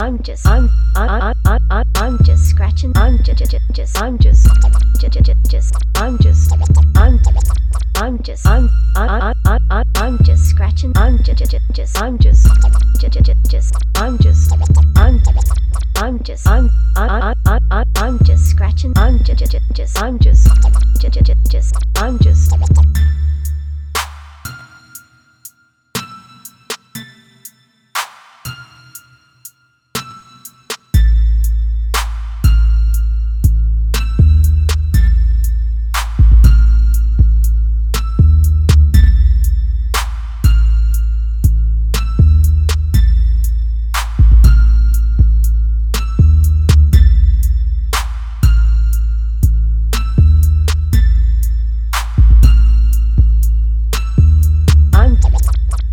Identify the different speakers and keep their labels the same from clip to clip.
Speaker 1: I'm just I'm I'm I'm I'm I'm just scratching I'm just just I'm just just I'm just I'm I'm just I'm I'm I'm I'm just scratching I'm just just I'm just just I'm just I'm I'm just I'm I'm I'm I'm just scratching I'm just just I'm just just I'm just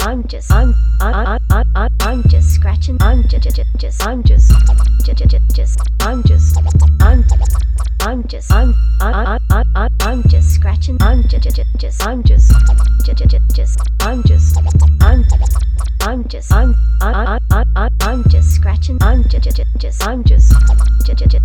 Speaker 1: I'm just I'm I I I I I'm just scratching I'm just just I'm just just just I'm just I'm I'm just I'm I I I I I'm just scratching I'm just just I'm just just just I'm just I'm I'm just I'm I I I I I'm just scratching I'm just just I'm just just just I'm just